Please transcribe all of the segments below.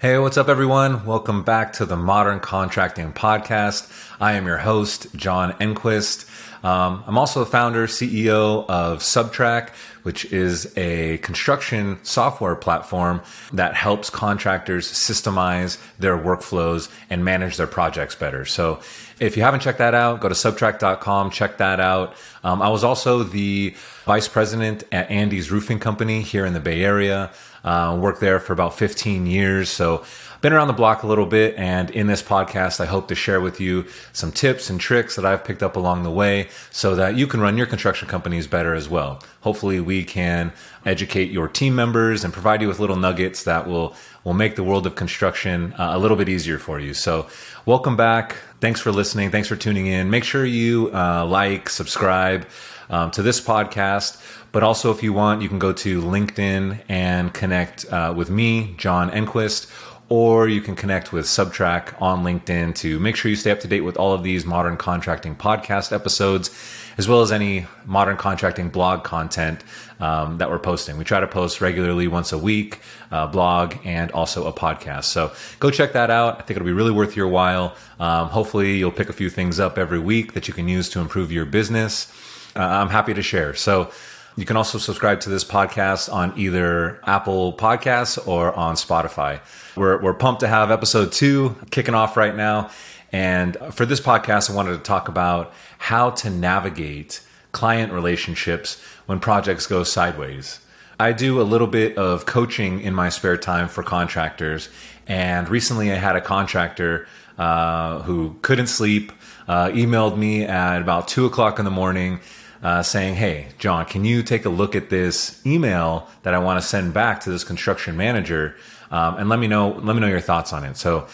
Hey, what's up, everyone? Welcome back to the Modern Contracting Podcast. I am your host, John Enquist. Um, I'm also the founder, CEO of Subtrak, which is a construction software platform that helps contractors systemize their workflows and manage their projects better. So if you haven't checked that out, go to subtrak.com, check that out. Um, I was also the vice president at Andy's Roofing Company here in the Bay Area. Uh, worked there for about 15 years. So been around the block a little bit. And in this podcast, I hope to share with you some tips and tricks that I've picked up along the way so that you can run your construction companies better as well. Hopefully we can educate your team members and provide you with little nuggets that will, will make the world of construction uh, a little bit easier for you. So welcome back. Thanks for listening. Thanks for tuning in. Make sure you uh, like, subscribe um, to this podcast. But also, if you want, you can go to LinkedIn and connect uh, with me, John Enquist, or you can connect with Subtrak on LinkedIn to make sure you stay up to date with all of these modern contracting podcast episodes, as well as any modern contracting blog content um, that we're posting. We try to post regularly once a week, uh, blog, and also a podcast. So go check that out. I think it'll be really worth your while. Um, hopefully, you'll pick a few things up every week that you can use to improve your business. Uh, I'm happy to share. So, you can also subscribe to this podcast on either Apple Podcasts or on Spotify. We're, we're pumped to have episode two kicking off right now. And for this podcast, I wanted to talk about how to navigate client relationships when projects go sideways. I do a little bit of coaching in my spare time for contractors. And recently I had a contractor uh, who couldn't sleep, uh, emailed me at about two o'clock in the morning uh, saying, "Hey, John, can you take a look at this email that I want to send back to this construction manager, um, and let me know let me know your thoughts on it." So,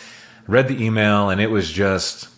read the email, and it was just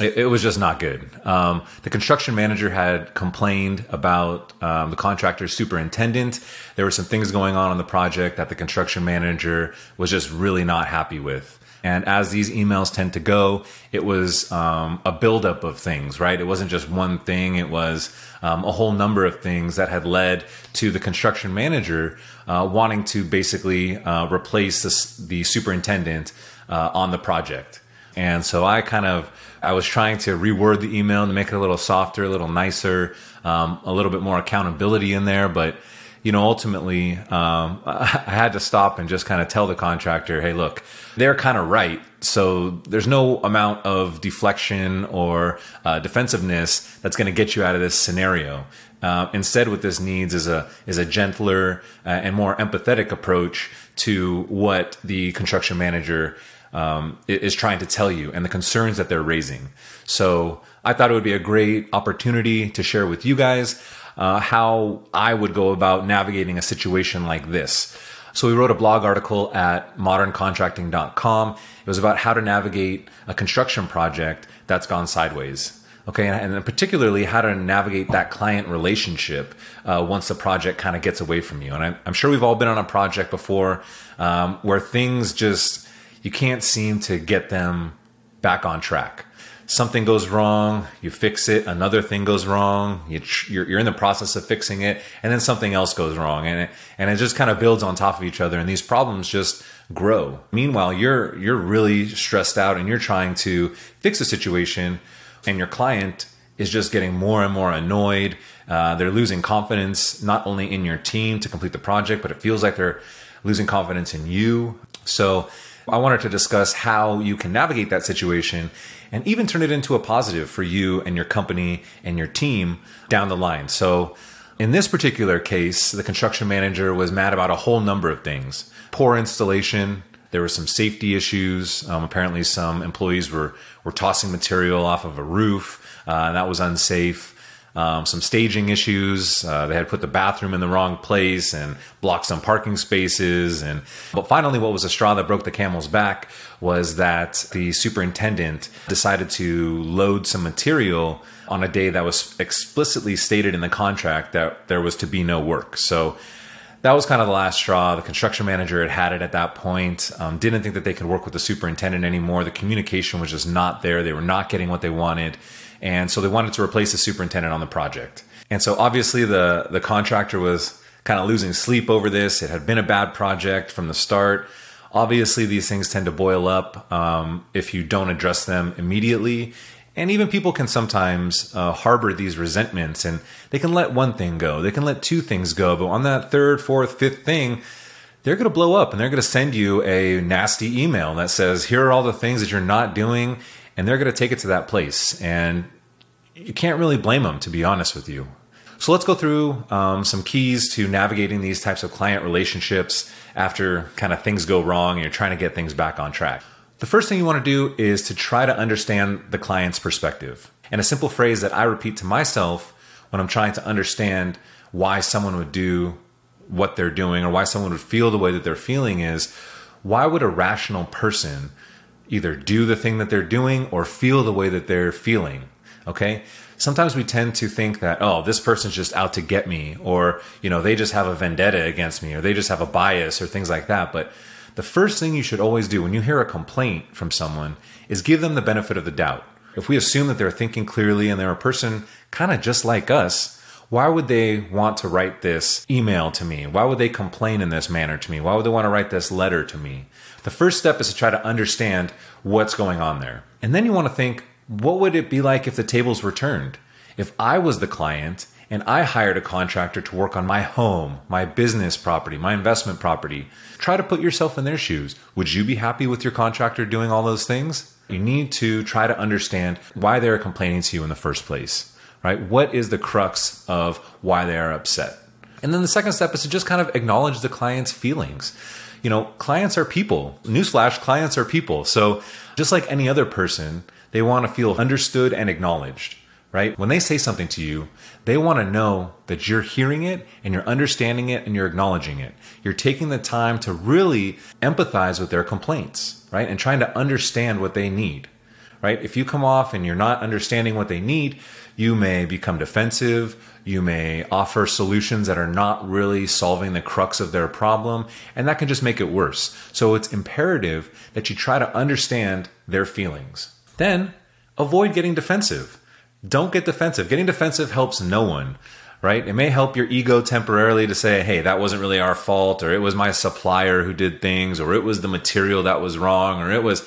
it, it was just not good. Um, the construction manager had complained about um, the contractor's superintendent. There were some things going on on the project that the construction manager was just really not happy with. And as these emails tend to go, it was um, a buildup of things, right? It wasn't just one thing, it was um, a whole number of things that had led to the construction manager uh, wanting to basically uh, replace the superintendent uh, on the project. And so I kind of I was trying to reword the email to make it a little softer, a little nicer, um, a little bit more accountability in there, but you know, ultimately, um, I had to stop and just kind of tell the contractor, hey, look, they're kind of right. So there's no amount of deflection or uh, defensiveness that's going to get you out of this scenario. Uh, instead, what this needs is a is a gentler uh, and more empathetic approach to what the construction manager um, is trying to tell you and the concerns that they're raising. So I thought it would be a great opportunity to share with you guys uh, how I would go about navigating a situation like this. So we wrote a blog article at moderncontracting.com. It was about how to navigate a construction project that's gone sideways. Okay, and, particularly how to navigate that client relationship uh, once the project kind of gets away from you. And I, am sure we've all been on a project before um, where things just you can't seem to get them back on track something goes wrong, you fix it, another thing goes wrong, you are you're in the process of fixing it, and then something else goes wrong, and it, and it just kind of builds on top of each other, and these problems just grow. Meanwhile, you're you're really stressed out, and you're trying to fix a situation, and your client is just getting more and more annoyed. Uh, they're losing confidence not only in your team to complete the project, but it feels like they're losing confidence in you. So I wanted to discuss how you can navigate that situation and even turn it into a positive for you and your company and your team down the line. So, in this particular case, the construction manager was mad about a whole number of things poor installation. There were some safety issues. Um, apparently, some employees were, were tossing material off of a roof. Uh, that was unsafe um, some staging issues. Uh, they had put the bathroom in the wrong place and blocked some parking spaces. And but finally, what was the straw that broke the camel's back was that the superintendent decided to load some material on a day that was explicitly stated in the contract that there was to be no work. So that was kind of the last straw. The construction manager had had it at that point. Um, didn't think that they could work with the superintendent anymore. The communication was just not there. They were not getting what they wanted. And so they wanted to replace the superintendent on the project. And so obviously the, the contractor was kind of losing sleep over this. It had been a bad project from the start. Obviously, these things tend to boil up um, if you don't address them immediately. And even people can sometimes uh, harbor these resentments and they can let one thing go. They can let two things go. But on that third, fourth, fifth thing, they're going to blow up and they're going to send you a nasty email that says, here are all the things that you're not doing. And they're going to take it to that place. And you can't really blame them, to be honest with you. So let's go through um, some keys to navigating these types of client relationships after kind of things go wrong and you're trying to get things back on track. The first thing you want to do is to try to understand the client's perspective. And a simple phrase that I repeat to myself when I'm trying to understand why someone would do what they're doing or why someone would feel the way that they're feeling is why would a rational person either do the thing that they're doing or feel the way that they're feeling? Okay. Sometimes we tend to think that, oh, this person's just out to get me, or, you know, they just have a vendetta against me, or they just have a bias, or things like that. But the first thing you should always do when you hear a complaint from someone is give them the benefit of the doubt. If we assume that they're thinking clearly and they're a person kind of just like us, why would they want to write this email to me? Why would they complain in this manner to me? Why would they want to write this letter to me? The first step is to try to understand what's going on there. And then you want to think, what would it be like if the tables were turned? If I was the client and I hired a contractor to work on my home, my business property, my investment property, try to put yourself in their shoes. Would you be happy with your contractor doing all those things? You need to try to understand why they're complaining to you in the first place right? What is the crux of why they are upset? And then the second step is to just kind of acknowledge the client's feelings. You know, clients are people. Newsflash, clients are people. So just like any other person, they want to feel understood and acknowledged, right? When they say something to you, they want to know that you're hearing it and you're understanding it and you're acknowledging it. You're taking the time to really empathize with their complaints, right? And trying to understand what they need, right? If you come off and you're not understanding what they need, you may become defensive. You may offer solutions that are not really solving the crux of their problem, and that can just make it worse. So it's imperative that you try to understand their feelings. Then avoid getting defensive. Don't get defensive. Getting defensive helps no one, right? It may help your ego temporarily to say, hey, that wasn't really our fault, or it was my supplier who did things, or it was the material that was wrong, or it was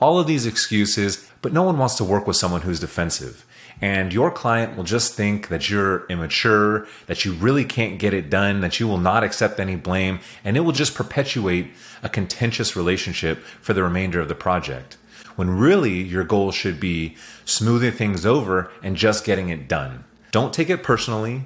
all of these excuses, but no one wants to work with someone who's defensive and your client will just think that you're immature, that you really can't get it done, that you will not accept any blame, and it will just perpetuate a contentious relationship for the remainder of the project. When really your goal should be smoothing things over and just getting it done. Don't take it personally,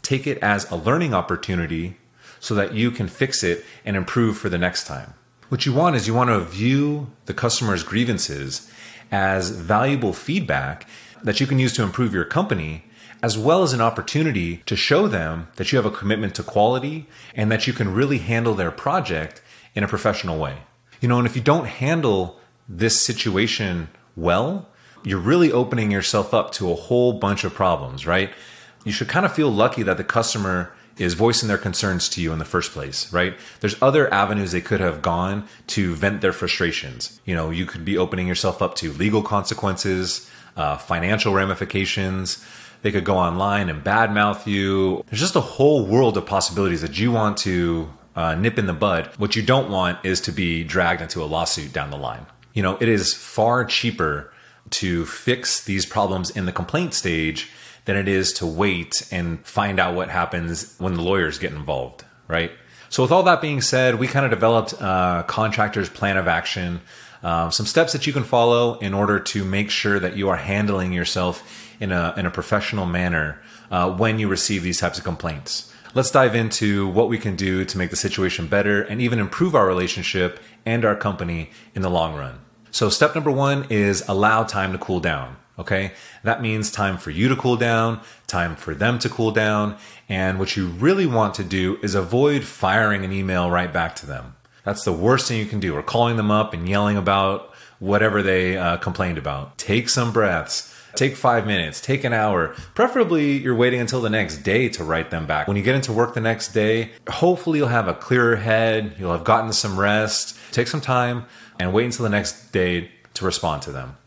take it as a learning opportunity so that you can fix it and improve for the next time. What you want is you want to view the customer's grievances as valuable feedback that you can use to improve your company, as well as an opportunity to show them that you have a commitment to quality and that you can really handle their project in a professional way. You know, and if you don't handle this situation well, you're really opening yourself up to a whole bunch of problems, right? You should kind of feel lucky that the customer is voicing their concerns to you in the first place, right? There's other avenues they could have gone to vent their frustrations. You know, you could be opening yourself up to legal consequences, uh, financial ramifications. They could go online and badmouth you. There's just a whole world of possibilities that you want to uh, nip in the bud. What you don't want is to be dragged into a lawsuit down the line. You know, it is far cheaper to fix these problems in the complaint stage than it is to wait and find out what happens when the lawyers get involved, right? So, with all that being said, we kind of developed a contractor's plan of action um, some steps that you can follow in order to make sure that you are handling yourself in a, in a professional manner uh, when you receive these types of complaints. Let's dive into what we can do to make the situation better and even improve our relationship and our company in the long run. So, step number one is allow time to cool down. Okay. That means time for you to cool down, time for them to cool down. And what you really want to do is avoid firing an email right back to them. That's the worst thing you can do, or calling them up and yelling about whatever they uh, complained about. Take some breaths. Take five minutes, take an hour. Preferably, you're waiting until the next day to write them back. When you get into work the next day, hopefully you'll have a clearer head, you'll have gotten some rest. Take some time and wait until the next day to respond to them.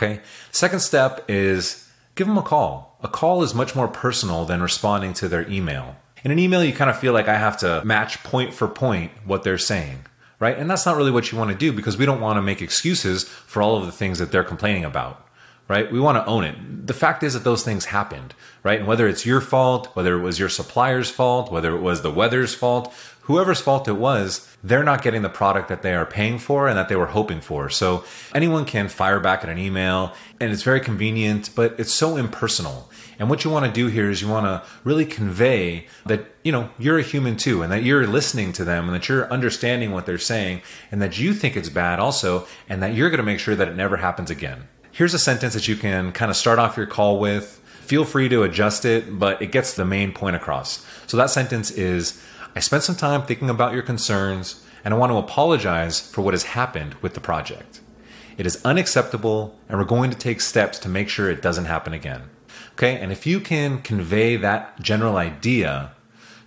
Okay. Second step is give them a call. A call is much more personal than responding to their email. In an email, you kind of feel like I have to match point for point what they're saying, right? And that's not really what you want to do because we don't want to make excuses for all of the things that they're complaining about, right? We want to own it. The fact is that those things happened, right? And whether it's your fault, whether it was your supplier's fault, whether it was the weather's fault, whoever's fault it was, they're not getting the product that they are paying for and that they were hoping for. So anyone can fire back at an email and it's very convenient, but it's so impersonal. And what you want to do here is you want to really convey that, you know, you're a human too and that you're listening to them and that you're understanding what they're saying and that you think it's bad also and that you're going to make sure that it never happens again. Here's a sentence that you can kind of start off your call with. Feel free to adjust it, but it gets the main point across. So that sentence is I spent some time thinking about your concerns and I want to apologize for what has happened with the project. It is unacceptable and we're going to take steps to make sure it doesn't happen again. Okay, and if you can convey that general idea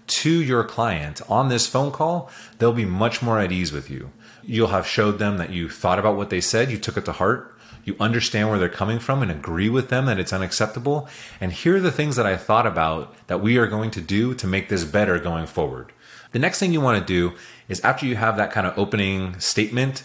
to your client on this phone call, they'll be much more at ease with you. You'll have showed them that you thought about what they said, you took it to heart, you understand where they're coming from and agree with them that it's unacceptable. And here are the things that I thought about that we are going to do to make this better going forward. The next thing you want to do is after you have that kind of opening statement,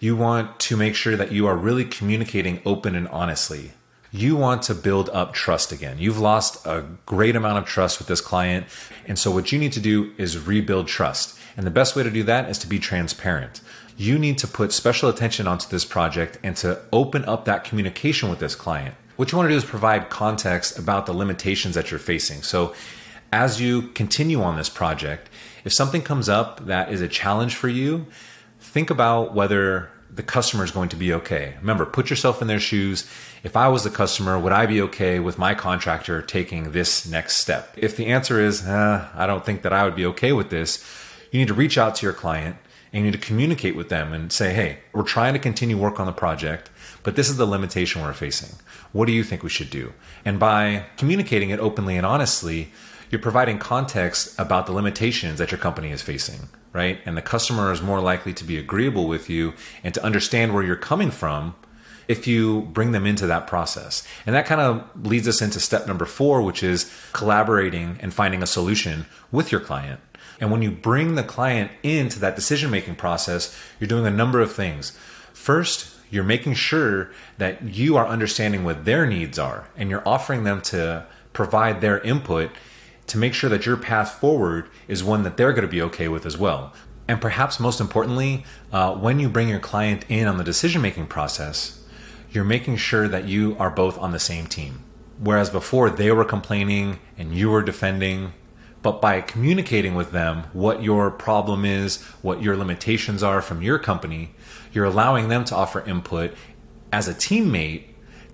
you want to make sure that you are really communicating open and honestly you want to build up trust again. You've lost a great amount of trust with this client. And so, what you need to do is rebuild trust. And the best way to do that is to be transparent. You need to put special attention onto this project and to open up that communication with this client. What you want to do is provide context about the limitations that you're facing. So, as you continue on this project, if something comes up that is a challenge for you, think about whether the customer is going to be okay. Remember, put yourself in their shoes. If I was the customer, would I be okay with my contractor taking this next step? If the answer is, eh, I don't think that I would be okay with this, you need to reach out to your client and you need to communicate with them and say, hey, we're trying to continue work on the project, but this is the limitation we're facing. What do you think we should do? And by communicating it openly and honestly, you're providing context about the limitations that your company is facing right? And the customer is more likely to be agreeable with you and to understand where you're coming from if you bring them into that process. And that kind of leads us into step number four, which is collaborating and finding a solution with your client. And when you bring the client into that decision making process, you're doing a number of things. First, you're making sure that you are understanding what their needs are and you're offering them to provide their input to make sure that your path forward is one that they're going to be okay with as well. And perhaps most importantly, uh, when you bring your client in on the decision making process, you're making sure that you are both on the same team. Whereas before they were complaining and you were defending, but by communicating with them what your problem is, what your limitations are from your company, you're allowing them to offer input as a teammate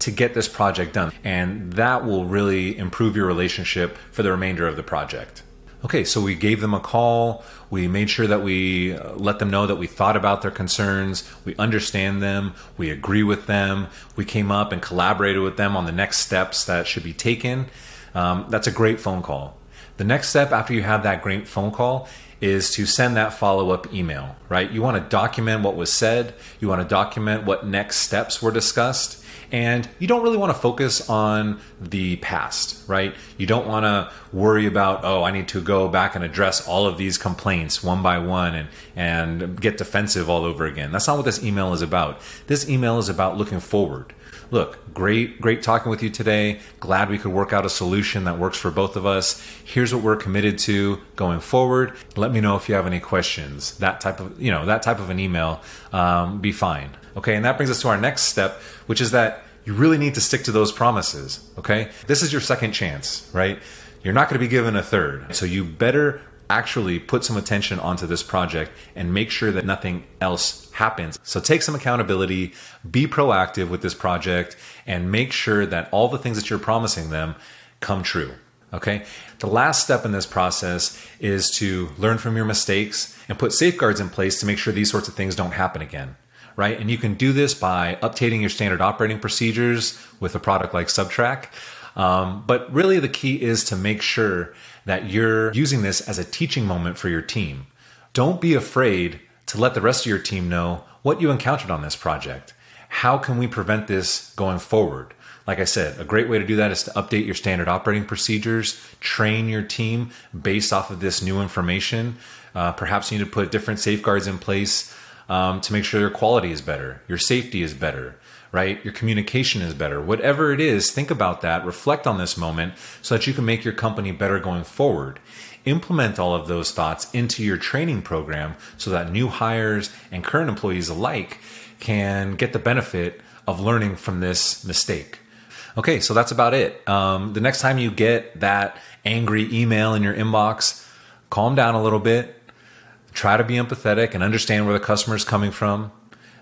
to get this project done. And that will really improve your relationship for the remainder of the project. Okay, so we gave them a call. We made sure that we uh, let them know that we thought about their concerns. We understand them. We agree with them. We came up and collaborated with them on the next steps that should be taken. Um, that's a great phone call. The next step after you have that great phone call is to send that follow up email, right? You want to document what was said. You want to document what next steps were discussed. And you don't really want to focus on the past, right? You don't want to worry about, oh, I need to go back and address all of these complaints one by one and, and get defensive all over again. That's not what this email is about. This email is about looking forward. Look, great, great talking with you today. Glad we could work out a solution that works for both of us. Here's what we're committed to going forward. Let me know if you have any questions. That type of, you know, that type of an email, um, be fine. Okay, and that brings us to our next step, which is that you really need to stick to those promises. Okay, this is your second chance, right? You're not going to be given a third. So you better actually put some attention onto this project and make sure that nothing else happens. So take some accountability, be proactive with this project, and make sure that all the things that you're promising them come true. Okay. The last step in this process is to learn from your mistakes and put safeguards in place to make sure these sorts of things don't happen again right? And you can do this by updating your standard operating procedures with a product like Subtrak. Um, but really, the key is to make sure that you're using this as a teaching moment for your team. Don't be afraid to let the rest of your team know what you encountered on this project. How can we prevent this going forward? Like I said, a great way to do that is to update your standard operating procedures, train your team based off of this new information. Uh, perhaps you need to put different safeguards in place um, to make sure your quality is better, your safety is better, right? Your communication is better. Whatever it is, think about that, reflect on this moment so that you can make your company better going forward. Implement all of those thoughts into your training program so that new hires and current employees alike can get the benefit of learning from this mistake. Okay, so that's about it. Um, the next time you get that angry email in your inbox, calm down a little bit, try to be empathetic and understand where the customer is coming from.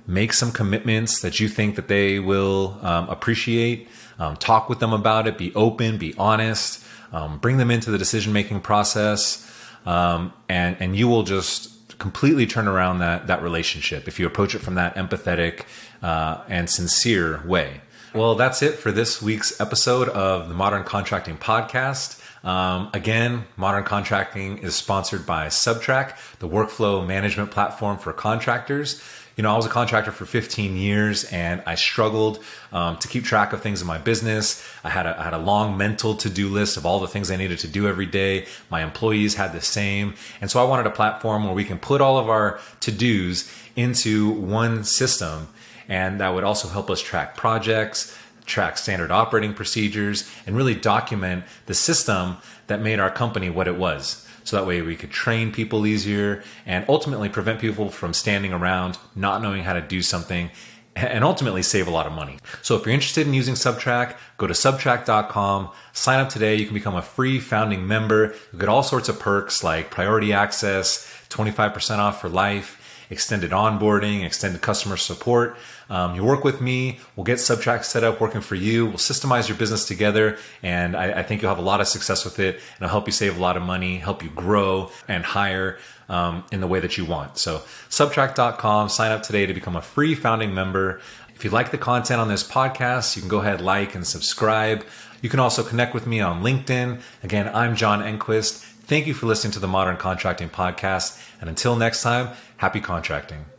Make some commitments that you think that they will um, appreciate. Um, talk with them about it. Be open. Be honest. Um, bring them into the decision making process, um, and and you will just completely turn around that that relationship if you approach it from that empathetic uh, and sincere way. Well, that's it for this week's episode of the Modern Contracting Podcast. Um, again, Modern Contracting is sponsored by Subtrak, the workflow management platform for contractors. You know, I was a contractor for 15 years and I struggled um, to keep track of things in my business. I had, a, I had a long mental to do list of all the things I needed to do every day. My employees had the same. And so I wanted a platform where we can put all of our to dos into one system and that would also help us track projects, track standard operating procedures, and really document the system that made our company what it was. So that way we could train people easier and ultimately prevent people from standing around not knowing how to do something and ultimately save a lot of money. So if you're interested in using Subtrak, go to subtrak.com, sign up today. You can become a free founding member. You get all sorts of perks like priority access, 25% off for life, extended onboarding, extended customer support. Um, you work with me, we'll get Subtrak set up working for you, we'll systemize your business together, and I, I think you'll have a lot of success with it, and it'll help you save a lot of money, help you grow and hire um, in the way that you want. So, subtrak.com, sign up today to become a free founding member. If you like the content on this podcast, you can go ahead, like, and subscribe. You can also connect with me on LinkedIn. Again, I'm John Enquist. Thank you for listening to the Modern Contracting Podcast. And until next time, happy contracting.